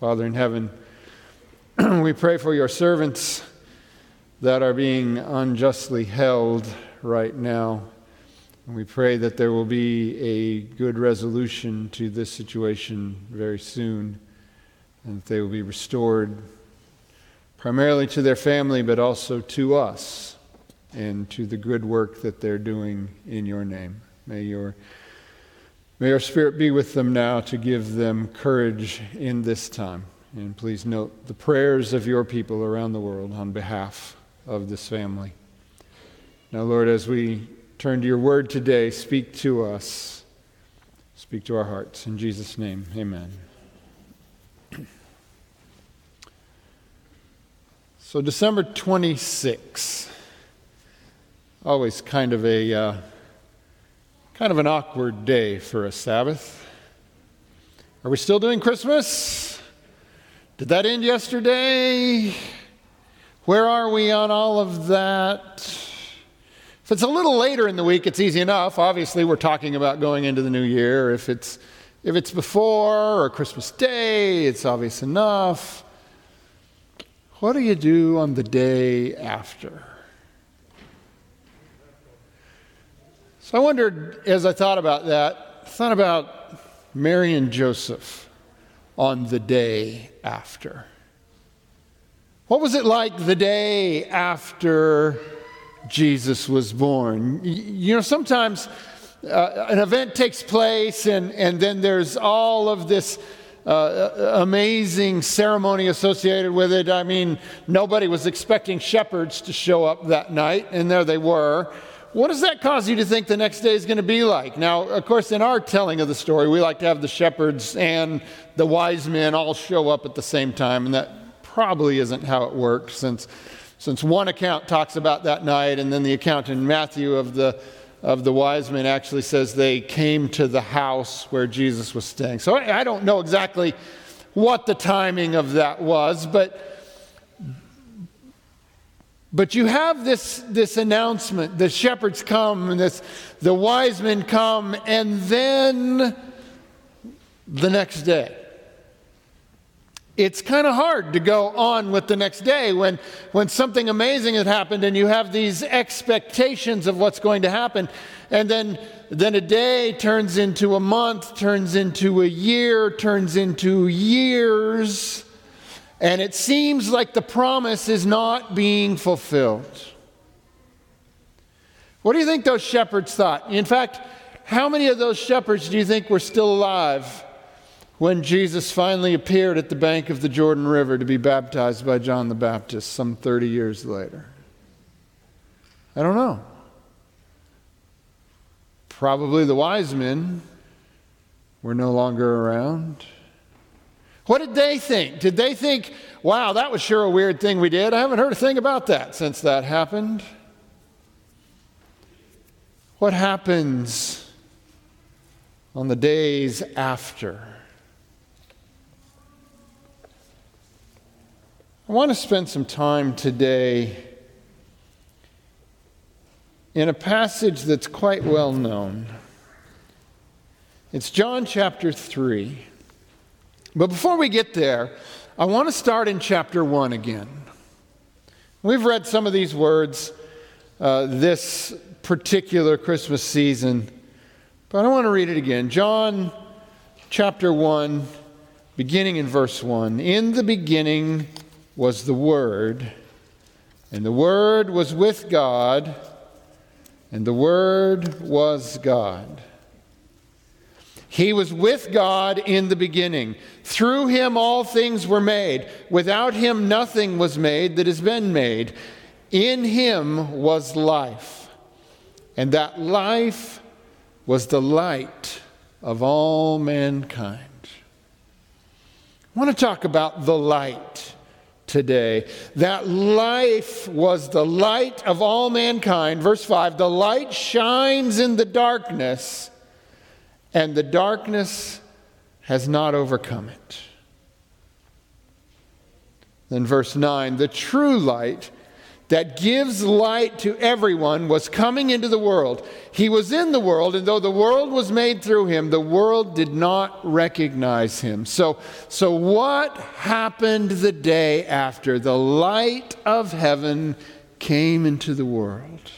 Father in heaven, we pray for your servants that are being unjustly held right now. And we pray that there will be a good resolution to this situation very soon and that they will be restored primarily to their family, but also to us and to the good work that they're doing in your name. May your May our Spirit be with them now to give them courage in this time. And please note the prayers of your people around the world on behalf of this family. Now, Lord, as we turn to your word today, speak to us, speak to our hearts. In Jesus' name, amen. So, December 26, always kind of a. Uh, Kind of an awkward day for a Sabbath. Are we still doing Christmas? Did that end yesterday? Where are we on all of that? If it's a little later in the week, it's easy enough. Obviously, we're talking about going into the new year. If it's if it's before or Christmas Day, it's obvious enough. What do you do on the day after? So I wondered, as I thought about that, thought about Mary and Joseph on the day after. What was it like the day after Jesus was born? You know, sometimes uh, an event takes place and, and then there's all of this uh, amazing ceremony associated with it. I mean, nobody was expecting shepherds to show up that night, and there they were. What does that cause you to think the next day is going to be like? Now, of course, in our telling of the story, we like to have the shepherds and the wise men all show up at the same time, and that probably isn't how it worked since, since one account talks about that night, and then the account in Matthew of the, of the wise men actually says they came to the house where Jesus was staying. So I, I don't know exactly what the timing of that was, but but you have this, this announcement the shepherds come, and this, the wise men come, and then the next day. It's kind of hard to go on with the next day when, when something amazing has happened and you have these expectations of what's going to happen. And then, then a day turns into a month, turns into a year, turns into years. And it seems like the promise is not being fulfilled. What do you think those shepherds thought? In fact, how many of those shepherds do you think were still alive when Jesus finally appeared at the bank of the Jordan River to be baptized by John the Baptist some 30 years later? I don't know. Probably the wise men were no longer around. What did they think? Did they think, wow, that was sure a weird thing we did? I haven't heard a thing about that since that happened. What happens on the days after? I want to spend some time today in a passage that's quite well known. It's John chapter 3. But before we get there, I want to start in chapter 1 again. We've read some of these words uh, this particular Christmas season, but I want to read it again. John chapter 1, beginning in verse 1. In the beginning was the Word, and the Word was with God, and the Word was God. He was with God in the beginning. Through him all things were made. Without him nothing was made that has been made. In him was life. And that life was the light of all mankind. I want to talk about the light today. That life was the light of all mankind. Verse 5 the light shines in the darkness and the darkness has not overcome it. Then, verse 9 the true light that gives light to everyone was coming into the world. He was in the world, and though the world was made through him, the world did not recognize him. So, so what happened the day after the light of heaven came into the world?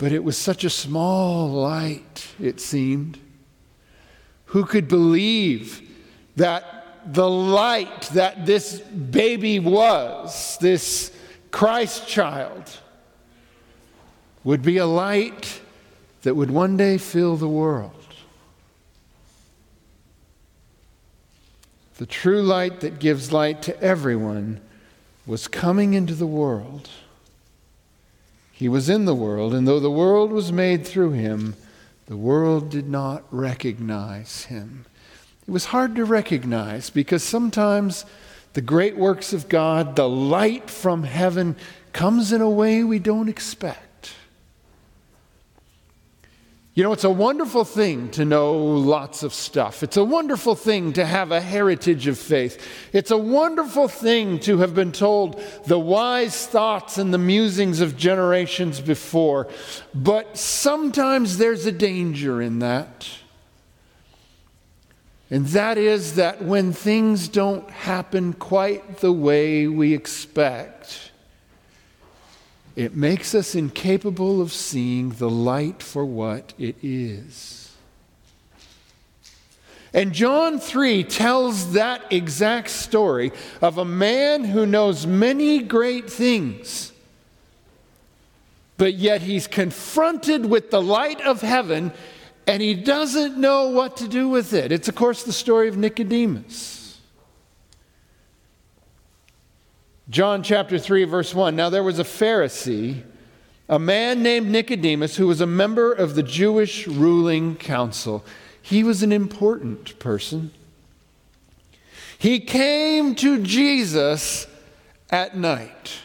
But it was such a small light, it seemed. Who could believe that the light that this baby was, this Christ child, would be a light that would one day fill the world. The true light that gives light to everyone was coming into the world. He was in the world, and though the world was made through him, the world did not recognize him. It was hard to recognize because sometimes the great works of God, the light from heaven, comes in a way we don't expect. You know, it's a wonderful thing to know lots of stuff. It's a wonderful thing to have a heritage of faith. It's a wonderful thing to have been told the wise thoughts and the musings of generations before. But sometimes there's a danger in that. And that is that when things don't happen quite the way we expect, it makes us incapable of seeing the light for what it is. And John 3 tells that exact story of a man who knows many great things, but yet he's confronted with the light of heaven and he doesn't know what to do with it. It's, of course, the story of Nicodemus. John chapter 3, verse 1. Now there was a Pharisee, a man named Nicodemus, who was a member of the Jewish ruling council. He was an important person. He came to Jesus at night.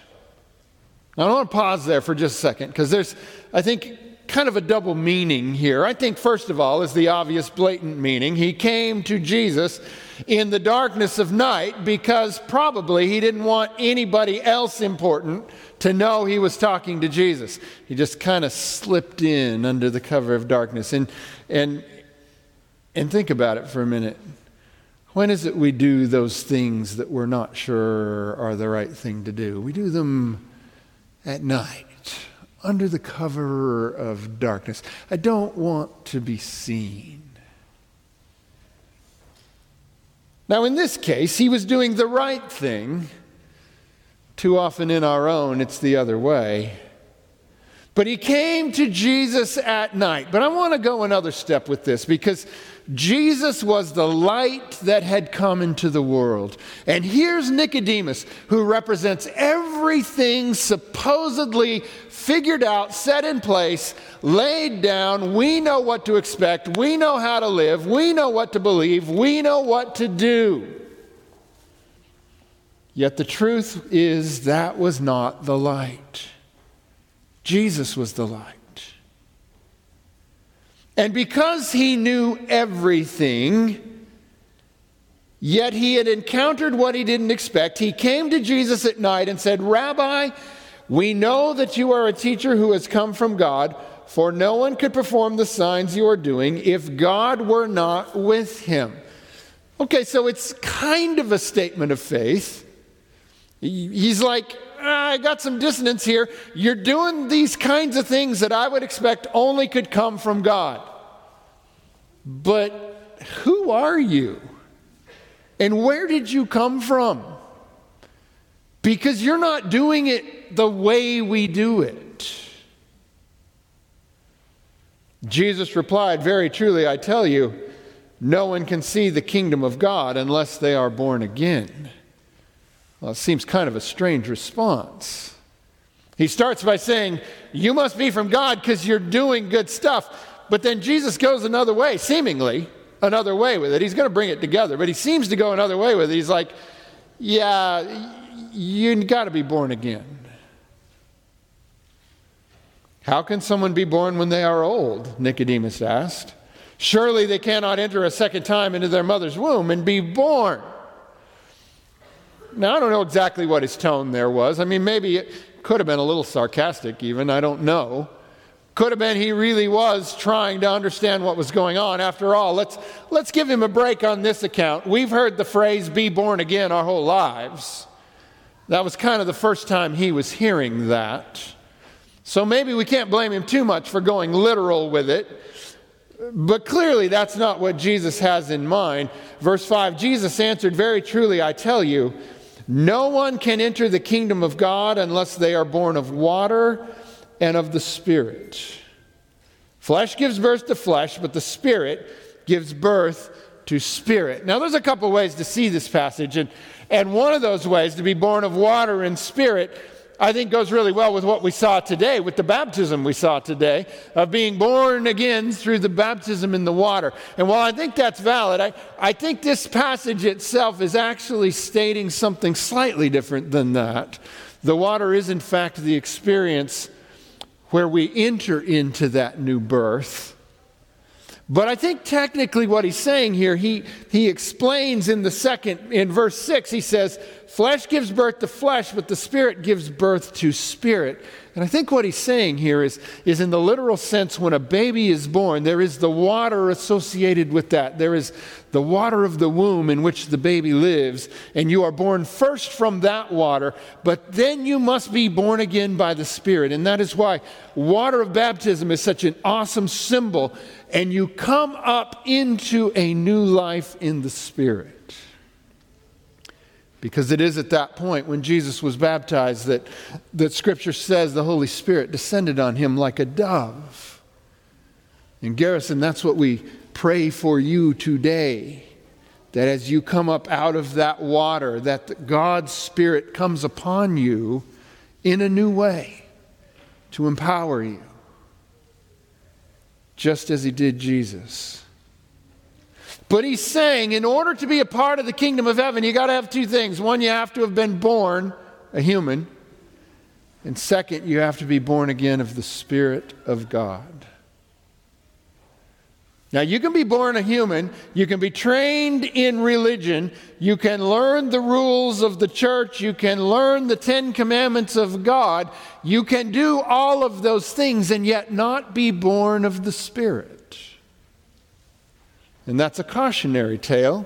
Now, I want to pause there for just a second because there's, I think, kind of a double meaning here. I think, first of all, is the obvious, blatant meaning. He came to Jesus in the darkness of night because probably he didn't want anybody else important to know he was talking to Jesus. He just kind of slipped in under the cover of darkness. And, and, and think about it for a minute. When is it we do those things that we're not sure are the right thing to do? We do them at night under the cover of darkness. I don't want to be seen. Now, in this case, he was doing the right thing. Too often in our own, it's the other way. But he came to Jesus at night. But I want to go another step with this because Jesus was the light that had come into the world. And here's Nicodemus, who represents everything supposedly figured out, set in place, laid down. We know what to expect. We know how to live. We know what to believe. We know what to do. Yet the truth is that was not the light. Jesus was the light. And because he knew everything, yet he had encountered what he didn't expect, he came to Jesus at night and said, Rabbi, we know that you are a teacher who has come from God, for no one could perform the signs you are doing if God were not with him. Okay, so it's kind of a statement of faith. He's like, Ah, I got some dissonance here. You're doing these kinds of things that I would expect only could come from God. But who are you? And where did you come from? Because you're not doing it the way we do it. Jesus replied, Very truly, I tell you, no one can see the kingdom of God unless they are born again. Well, it seems kind of a strange response. He starts by saying, You must be from God because you're doing good stuff. But then Jesus goes another way, seemingly another way with it. He's going to bring it together, but he seems to go another way with it. He's like, Yeah, you got to be born again. How can someone be born when they are old? Nicodemus asked. Surely they cannot enter a second time into their mother's womb and be born. Now, I don't know exactly what his tone there was. I mean, maybe it could have been a little sarcastic, even. I don't know. Could have been he really was trying to understand what was going on. After all, let's, let's give him a break on this account. We've heard the phrase be born again our whole lives. That was kind of the first time he was hearing that. So maybe we can't blame him too much for going literal with it. But clearly, that's not what Jesus has in mind. Verse 5 Jesus answered, Very truly, I tell you, no one can enter the kingdom of God unless they are born of water and of the Spirit. Flesh gives birth to flesh, but the Spirit gives birth to spirit. Now, there's a couple ways to see this passage, and, and one of those ways, to be born of water and spirit, I think goes really well with what we saw today, with the baptism we saw today, of being born again through the baptism in the water. And while I think that's valid, I, I think this passage itself is actually stating something slightly different than that. The water is, in fact, the experience where we enter into that new birth. But I think technically what he's saying here, he, he explains in the second, in verse 6, he says, Flesh gives birth to flesh, but the Spirit gives birth to spirit. And I think what he's saying here is, is in the literal sense, when a baby is born, there is the water associated with that. There is the water of the womb in which the baby lives, and you are born first from that water, but then you must be born again by the Spirit. And that is why water of baptism is such an awesome symbol, and you come up into a new life in the Spirit. Because it is at that point when Jesus was baptized that, that Scripture says the Holy Spirit descended on him like a dove. In Garrison, that's what we pray for you today. That as you come up out of that water, that God's Spirit comes upon you in a new way to empower you, just as He did Jesus. But he's saying, in order to be a part of the kingdom of heaven, you got to have two things. One, you have to have been born a human. And second, you have to be born again of the Spirit of God. Now, you can be born a human, you can be trained in religion, you can learn the rules of the church, you can learn the Ten Commandments of God, you can do all of those things and yet not be born of the Spirit. And that's a cautionary tale.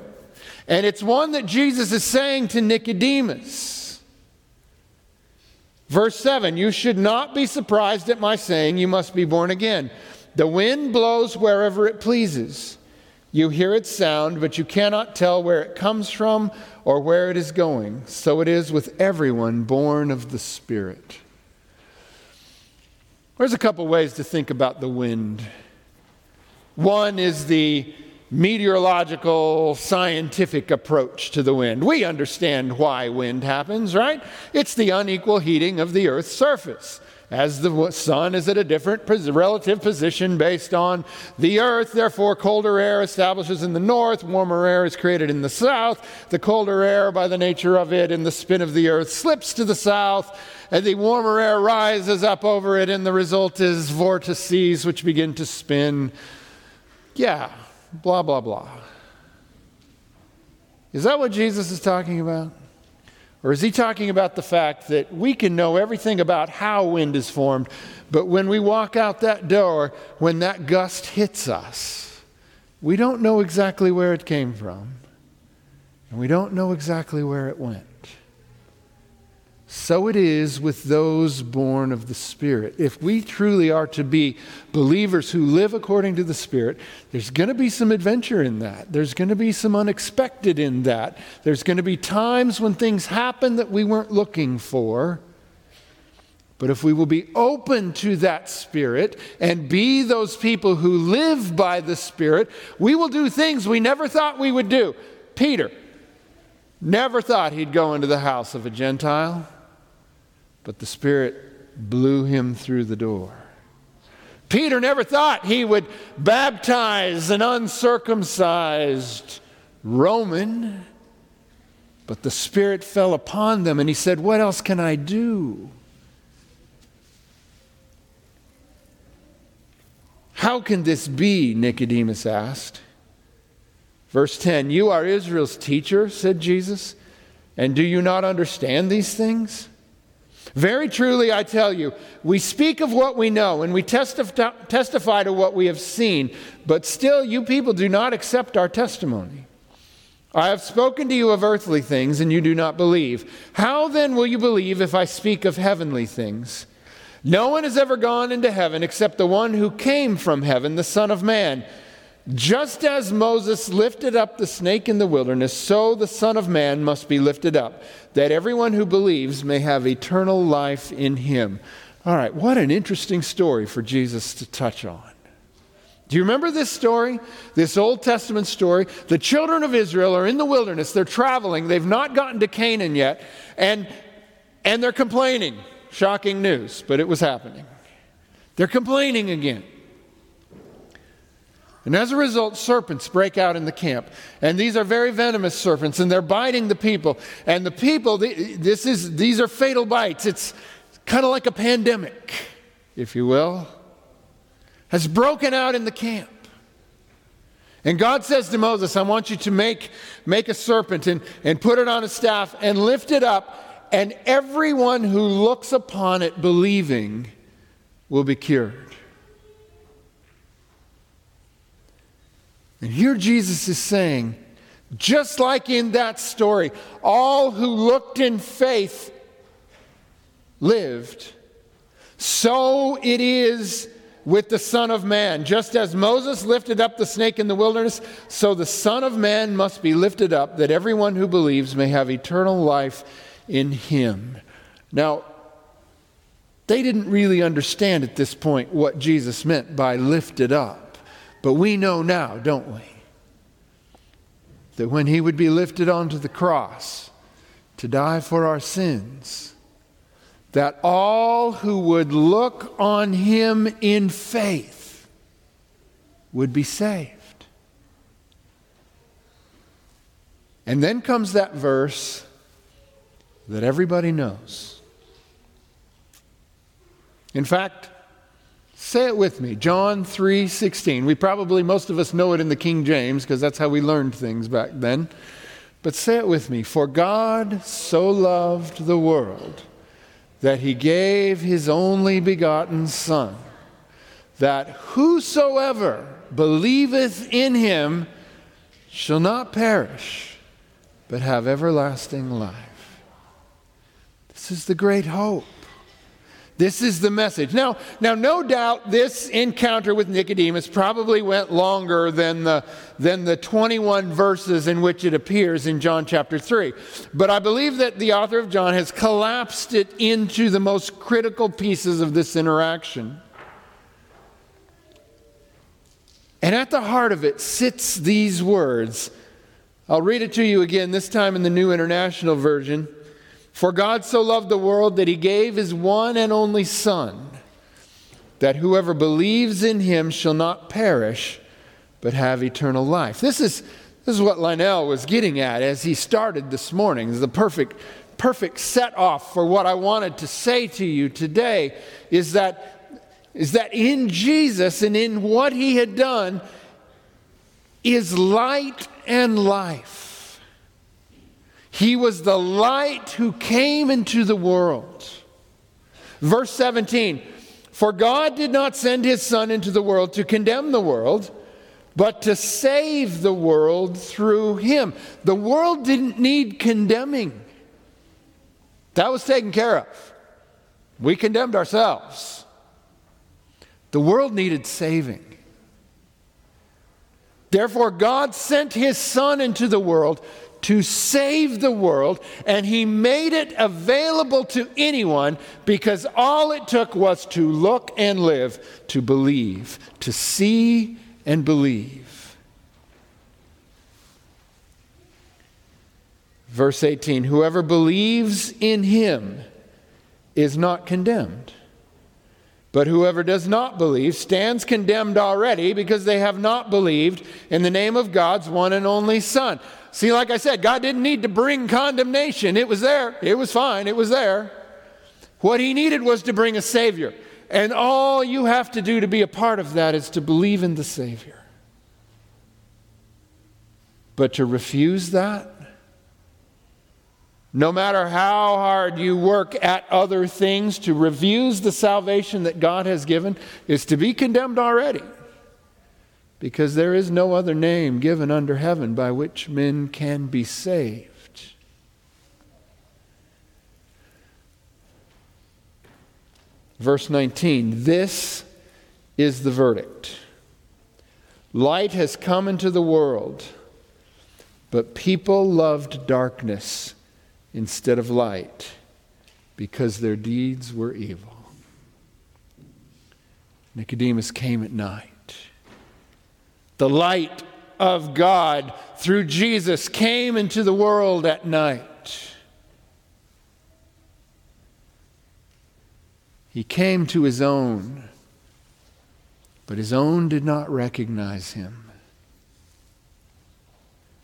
And it's one that Jesus is saying to Nicodemus. Verse 7 You should not be surprised at my saying, You must be born again. The wind blows wherever it pleases. You hear its sound, but you cannot tell where it comes from or where it is going. So it is with everyone born of the Spirit. There's a couple ways to think about the wind. One is the meteorological, scientific approach to the wind. We understand why wind happens, right? It's the unequal heating of the Earth's surface. As the sun is at a different relative position based on the earth, therefore, colder air establishes in the north, warmer air is created in the south. The colder air, by the nature of it and the spin of the earth, slips to the south, and the warmer air rises up over it, and the result is vortices which begin to spin. Yeah, blah, blah, blah. Is that what Jesus is talking about? Or is he talking about the fact that we can know everything about how wind is formed, but when we walk out that door, when that gust hits us, we don't know exactly where it came from, and we don't know exactly where it went. So it is with those born of the Spirit. If we truly are to be believers who live according to the Spirit, there's going to be some adventure in that. There's going to be some unexpected in that. There's going to be times when things happen that we weren't looking for. But if we will be open to that Spirit and be those people who live by the Spirit, we will do things we never thought we would do. Peter never thought he'd go into the house of a Gentile but the Spirit blew him through the door. Peter never thought he would baptize an uncircumcised Roman, but the Spirit fell upon them and he said, What else can I do? How can this be? Nicodemus asked. Verse 10 You are Israel's teacher, said Jesus And do you not understand these things? Very truly, I tell you, we speak of what we know and we testify, testify to what we have seen, but still you people do not accept our testimony. I have spoken to you of earthly things, and you do not believe. How then will you believe if I speak of heavenly things? No one has ever gone into heaven except the one who came from heaven, the Son of Man. Just as Moses lifted up the snake in the wilderness, so the Son of Man must be lifted up, that everyone who believes may have eternal life in him. All right, what an interesting story for Jesus to touch on. Do you remember this story? This Old Testament story? The children of Israel are in the wilderness, they're traveling, they've not gotten to Canaan yet, and, and they're complaining. Shocking news, but it was happening. They're complaining again. And as a result, serpents break out in the camp. And these are very venomous serpents, and they're biting the people. And the people, this is, these are fatal bites. It's kind of like a pandemic, if you will, has broken out in the camp. And God says to Moses, I want you to make, make a serpent and, and put it on a staff and lift it up, and everyone who looks upon it believing will be cured. And here Jesus is saying, just like in that story, all who looked in faith lived. So it is with the Son of Man. Just as Moses lifted up the snake in the wilderness, so the Son of Man must be lifted up, that everyone who believes may have eternal life in him. Now, they didn't really understand at this point what Jesus meant by lifted up. But we know now, don't we? That when he would be lifted onto the cross to die for our sins, that all who would look on him in faith would be saved. And then comes that verse that everybody knows. In fact, Say it with me. John 3:16. We probably most of us know it in the King James because that's how we learned things back then. But say it with me. For God so loved the world that he gave his only begotten son that whosoever believeth in him shall not perish but have everlasting life. This is the great hope. This is the message. Now, now, no doubt this encounter with Nicodemus probably went longer than the, than the 21 verses in which it appears in John chapter 3. But I believe that the author of John has collapsed it into the most critical pieces of this interaction. And at the heart of it sits these words. I'll read it to you again, this time in the New International Version. For God so loved the world that he gave his one and only Son, that whoever believes in him shall not perish, but have eternal life. This is, this is what Lionel was getting at as he started this morning. It's the perfect, perfect set off for what I wanted to say to you today is that, is that in Jesus and in what he had done is light and life. He was the light who came into the world. Verse 17 For God did not send his Son into the world to condemn the world, but to save the world through him. The world didn't need condemning, that was taken care of. We condemned ourselves. The world needed saving. Therefore, God sent his Son into the world to save the world, and he made it available to anyone because all it took was to look and live, to believe, to see and believe. Verse 18 Whoever believes in him is not condemned. But whoever does not believe stands condemned already because they have not believed in the name of God's one and only Son. See, like I said, God didn't need to bring condemnation. It was there. It was fine. It was there. What he needed was to bring a Savior. And all you have to do to be a part of that is to believe in the Savior. But to refuse that no matter how hard you work at other things to refuse the salvation that God has given, is to be condemned already. Because there is no other name given under heaven by which men can be saved. Verse 19 This is the verdict. Light has come into the world, but people loved darkness instead of light because their deeds were evil. Nicodemus came at night. The light of God through Jesus came into the world at night. He came to his own, but his own did not recognize him.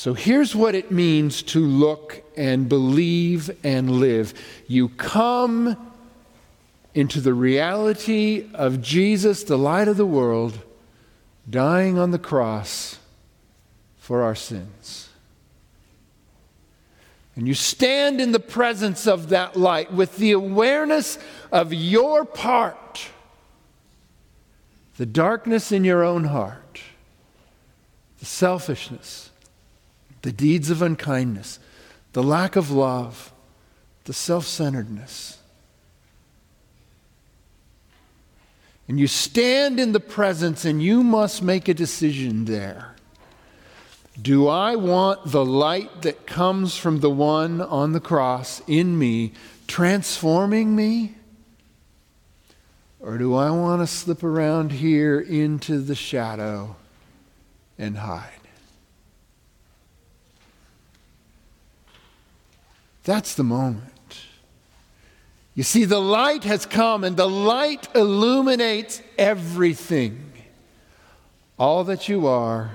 So here's what it means to look and believe and live. You come into the reality of Jesus, the light of the world, dying on the cross for our sins. And you stand in the presence of that light with the awareness of your part, the darkness in your own heart, the selfishness the deeds of unkindness, the lack of love, the self centeredness. And you stand in the presence and you must make a decision there. Do I want the light that comes from the one on the cross in me transforming me? Or do I want to slip around here into the shadow and hide? That's the moment. You see, the light has come, and the light illuminates everything. All that you are,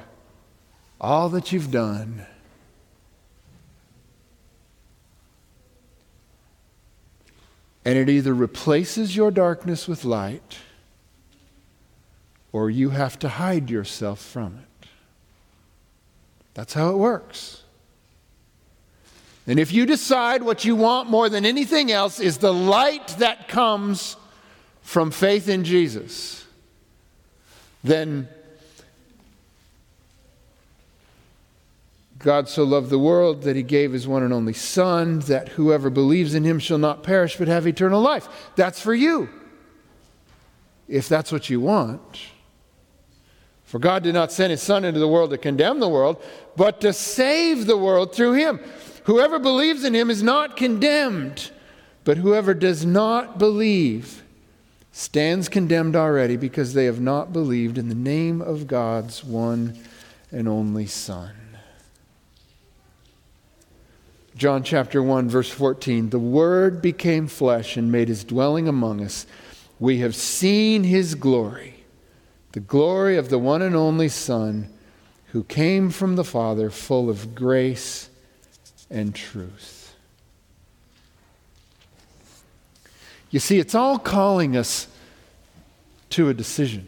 all that you've done. And it either replaces your darkness with light, or you have to hide yourself from it. That's how it works. And if you decide what you want more than anything else is the light that comes from faith in Jesus, then God so loved the world that he gave his one and only Son, that whoever believes in him shall not perish but have eternal life. That's for you, if that's what you want. For God did not send his Son into the world to condemn the world, but to save the world through him. Whoever believes in him is not condemned, but whoever does not believe stands condemned already because they have not believed in the name of God's one and only Son. John chapter 1, verse 14 The Word became flesh and made his dwelling among us. We have seen his glory, the glory of the one and only Son who came from the Father, full of grace and truth. You see, it's all calling us to a decision.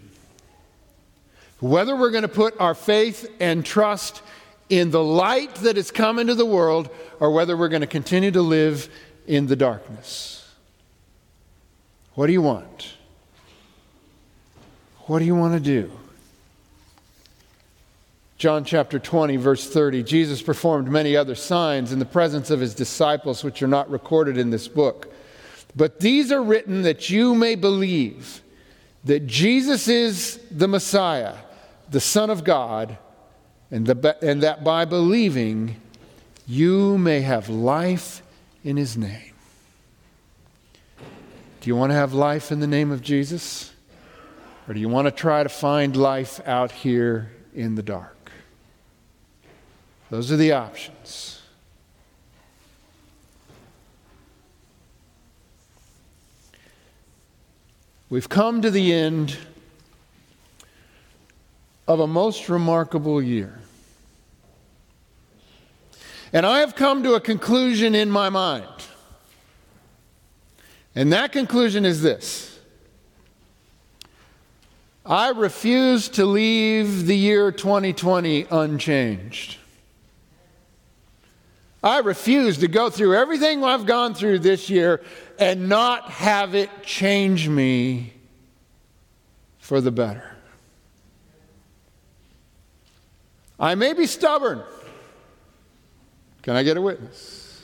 Whether we're going to put our faith and trust in the light that has come into the world or whether we're going to continue to live in the darkness. What do you want? What do you want to do? John chapter 20, verse 30 Jesus performed many other signs in the presence of his disciples, which are not recorded in this book. But these are written that you may believe that Jesus is the Messiah, the Son of God, and, the, and that by believing you may have life in his name. Do you want to have life in the name of Jesus? Or do you want to try to find life out here in the dark? Those are the options. We've come to the end of a most remarkable year. And I have come to a conclusion in my mind. And that conclusion is this I refuse to leave the year 2020 unchanged. I refuse to go through everything I've gone through this year and not have it change me for the better. I may be stubborn. Can I get a witness?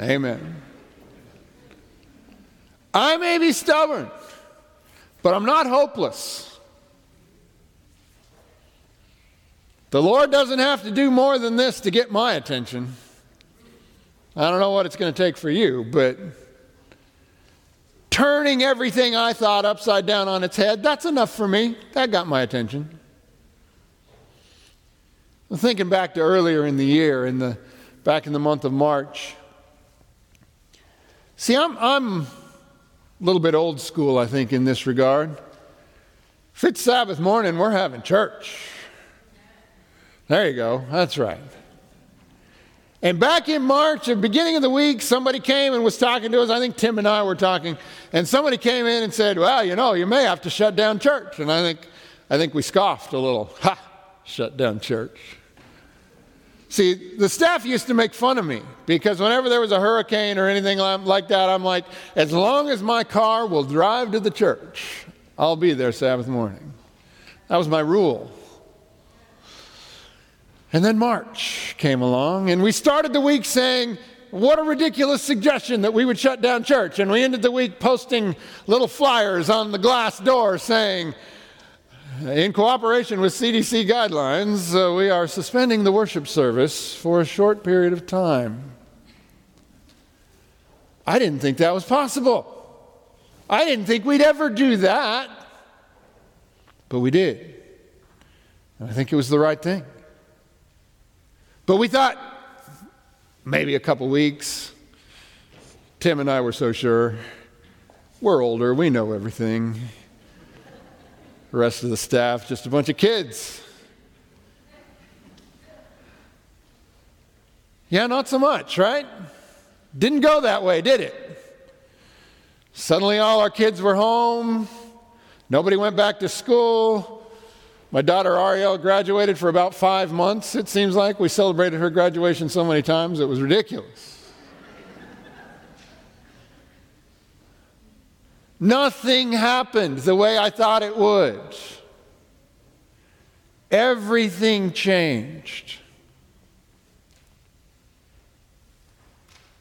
Amen. I may be stubborn, but I'm not hopeless. The Lord doesn't have to do more than this to get my attention. I don't know what it's going to take for you, but turning everything I thought upside down on its head, that's enough for me. That got my attention. I'm thinking back to earlier in the year, in the, back in the month of March. See, I'm, I'm a little bit old school, I think, in this regard. If it's Sabbath morning, we're having church. There you go. That's right. And back in March, at the beginning of the week, somebody came and was talking to us. I think Tim and I were talking, and somebody came in and said, "Well, you know, you may have to shut down church." And I think, I think we scoffed a little. Ha! Shut down church. See, the staff used to make fun of me because whenever there was a hurricane or anything like that, I'm like, as long as my car will drive to the church, I'll be there Sabbath morning. That was my rule. And then March came along, and we started the week saying, What a ridiculous suggestion that we would shut down church. And we ended the week posting little flyers on the glass door saying, in cooperation with CDC guidelines, uh, we are suspending the worship service for a short period of time. I didn't think that was possible. I didn't think we'd ever do that. But we did. And I think it was the right thing. But we thought maybe a couple weeks. Tim and I were so sure. We're older, we know everything. The rest of the staff, just a bunch of kids. Yeah, not so much, right? Didn't go that way, did it? Suddenly, all our kids were home. Nobody went back to school. My daughter Ariel graduated for about five months, it seems like. We celebrated her graduation so many times, it was ridiculous. Nothing happened the way I thought it would. Everything changed.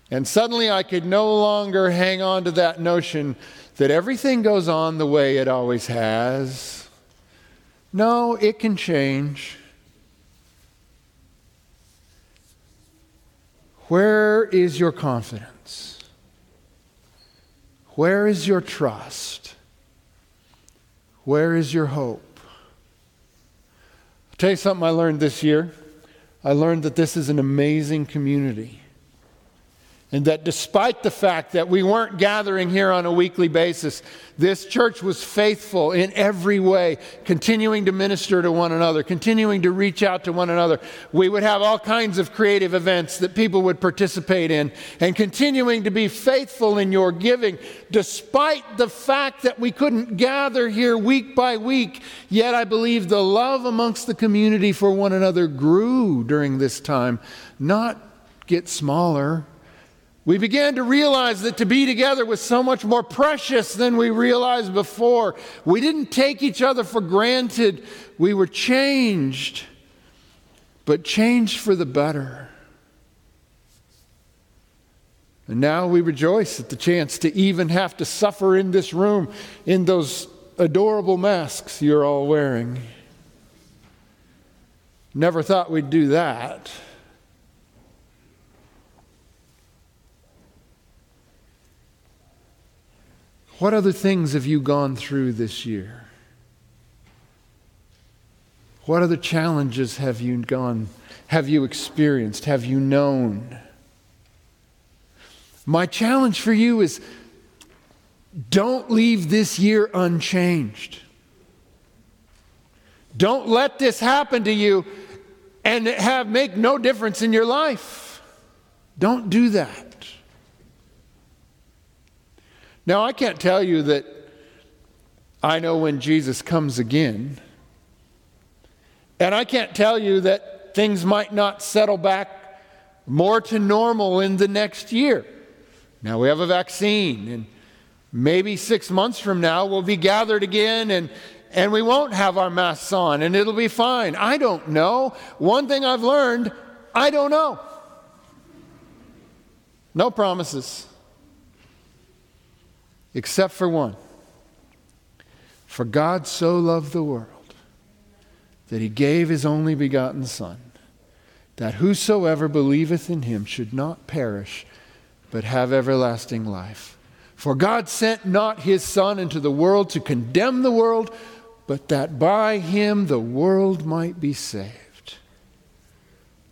And suddenly I could no longer hang on to that notion that everything goes on the way it always has. No, it can change. Where is your confidence? Where is your trust? Where is your hope? I'll tell you something I learned this year. I learned that this is an amazing community. And that despite the fact that we weren't gathering here on a weekly basis, this church was faithful in every way, continuing to minister to one another, continuing to reach out to one another. We would have all kinds of creative events that people would participate in, and continuing to be faithful in your giving, despite the fact that we couldn't gather here week by week. Yet I believe the love amongst the community for one another grew during this time, not get smaller. We began to realize that to be together was so much more precious than we realized before. We didn't take each other for granted. We were changed, but changed for the better. And now we rejoice at the chance to even have to suffer in this room in those adorable masks you're all wearing. Never thought we'd do that. What other things have you gone through this year? What other challenges have you gone, have you experienced, have you known? My challenge for you is don't leave this year unchanged. Don't let this happen to you and have make no difference in your life. Don't do that. Now, I can't tell you that I know when Jesus comes again. And I can't tell you that things might not settle back more to normal in the next year. Now we have a vaccine, and maybe six months from now we'll be gathered again and, and we won't have our masks on and it'll be fine. I don't know. One thing I've learned I don't know. No promises, except for one. For God so loved the world that he gave his only begotten Son, that whosoever believeth in him should not perish, but have everlasting life. For God sent not his Son into the world to condemn the world, but that by him the world might be saved.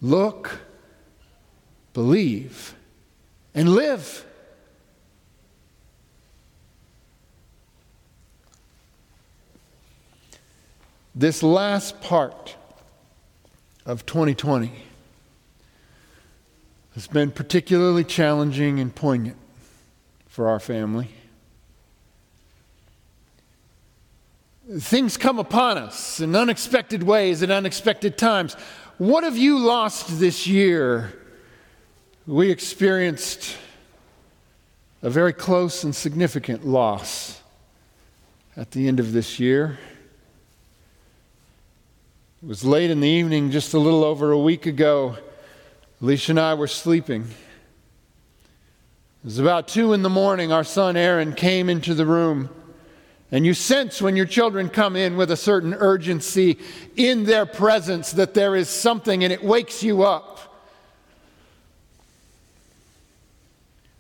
Look, believe, and live. This last part of 2020 has been particularly challenging and poignant for our family. Things come upon us in unexpected ways at unexpected times. What have you lost this year? We experienced a very close and significant loss at the end of this year. It was late in the evening, just a little over a week ago. Alicia and I were sleeping. It was about two in the morning. Our son Aaron came into the room. And you sense when your children come in with a certain urgency in their presence that there is something and it wakes you up.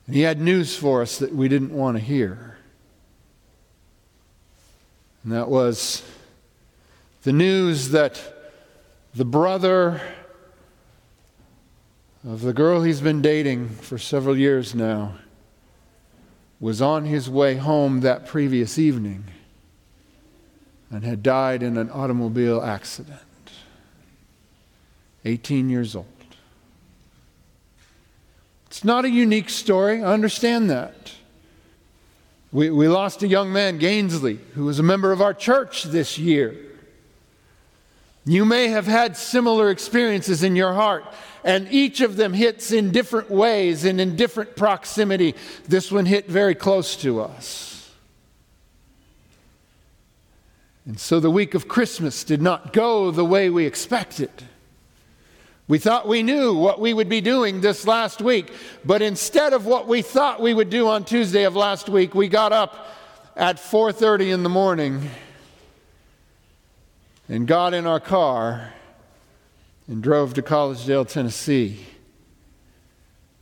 And he had news for us that we didn't want to hear. And that was the news that the brother of the girl he's been dating for several years now was on his way home that previous evening and had died in an automobile accident. 18 years old. It's not a unique story, I understand that. We, we lost a young man, Gainsley, who was a member of our church this year. You may have had similar experiences in your heart, and each of them hits in different ways and in different proximity. This one hit very close to us. And so the week of Christmas did not go the way we expected. We thought we knew what we would be doing this last week, but instead of what we thought we would do on Tuesday of last week, we got up at 4:30 in the morning and got in our car and drove to Collegedale, Tennessee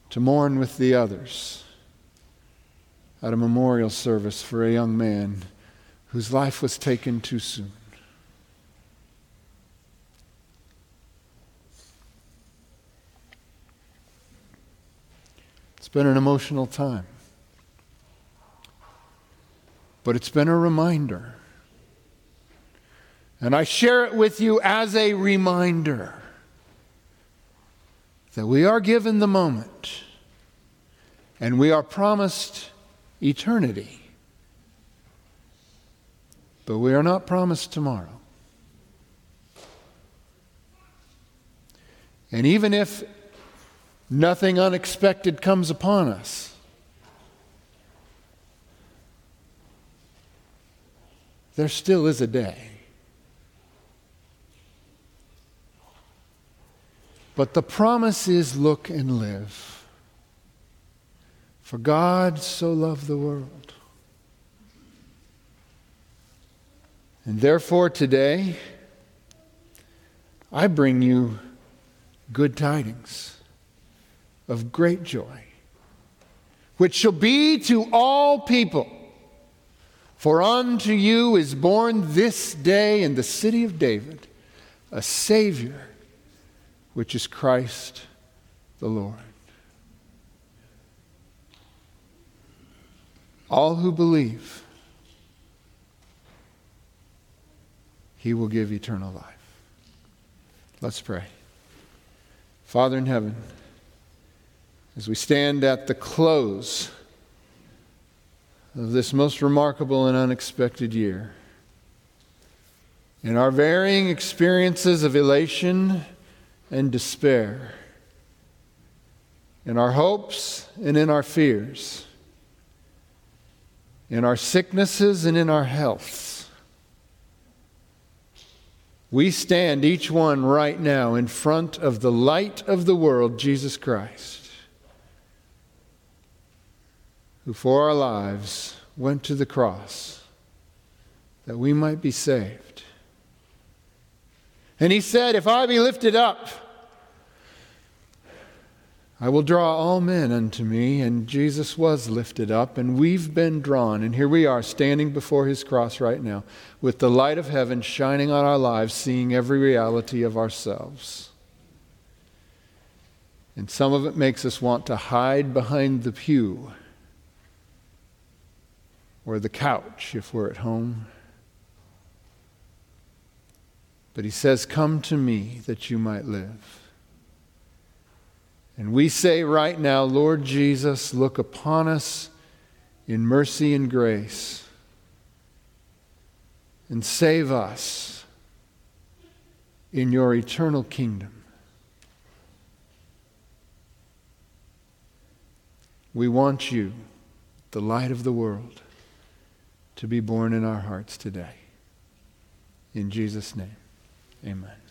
to mourn with the others at a memorial service for a young man whose life was taken too soon. It's been an emotional time, but it's been a reminder and I share it with you as a reminder that we are given the moment and we are promised eternity. But we are not promised tomorrow. And even if nothing unexpected comes upon us, there still is a day. But the promise is look and live. For God so loved the world. And therefore, today, I bring you good tidings of great joy, which shall be to all people. For unto you is born this day in the city of David a Savior which is Christ the Lord. all who believe, he will give eternal life. Let's pray. Father in heaven, as we stand at the close of this most remarkable and unexpected year, in our varying experiences of elation and despair, in our hopes and in our fears, in our sicknesses and in our healths, we stand, each one right now, in front of the light of the world, Jesus Christ, who for our lives went to the cross that we might be saved. And he said, If I be lifted up, I will draw all men unto me. And Jesus was lifted up, and we've been drawn. And here we are standing before his cross right now with the light of heaven shining on our lives, seeing every reality of ourselves. And some of it makes us want to hide behind the pew or the couch if we're at home. But he says, Come to me that you might live. And we say right now, Lord Jesus, look upon us in mercy and grace and save us in your eternal kingdom. We want you, the light of the world, to be born in our hearts today. In Jesus' name, amen.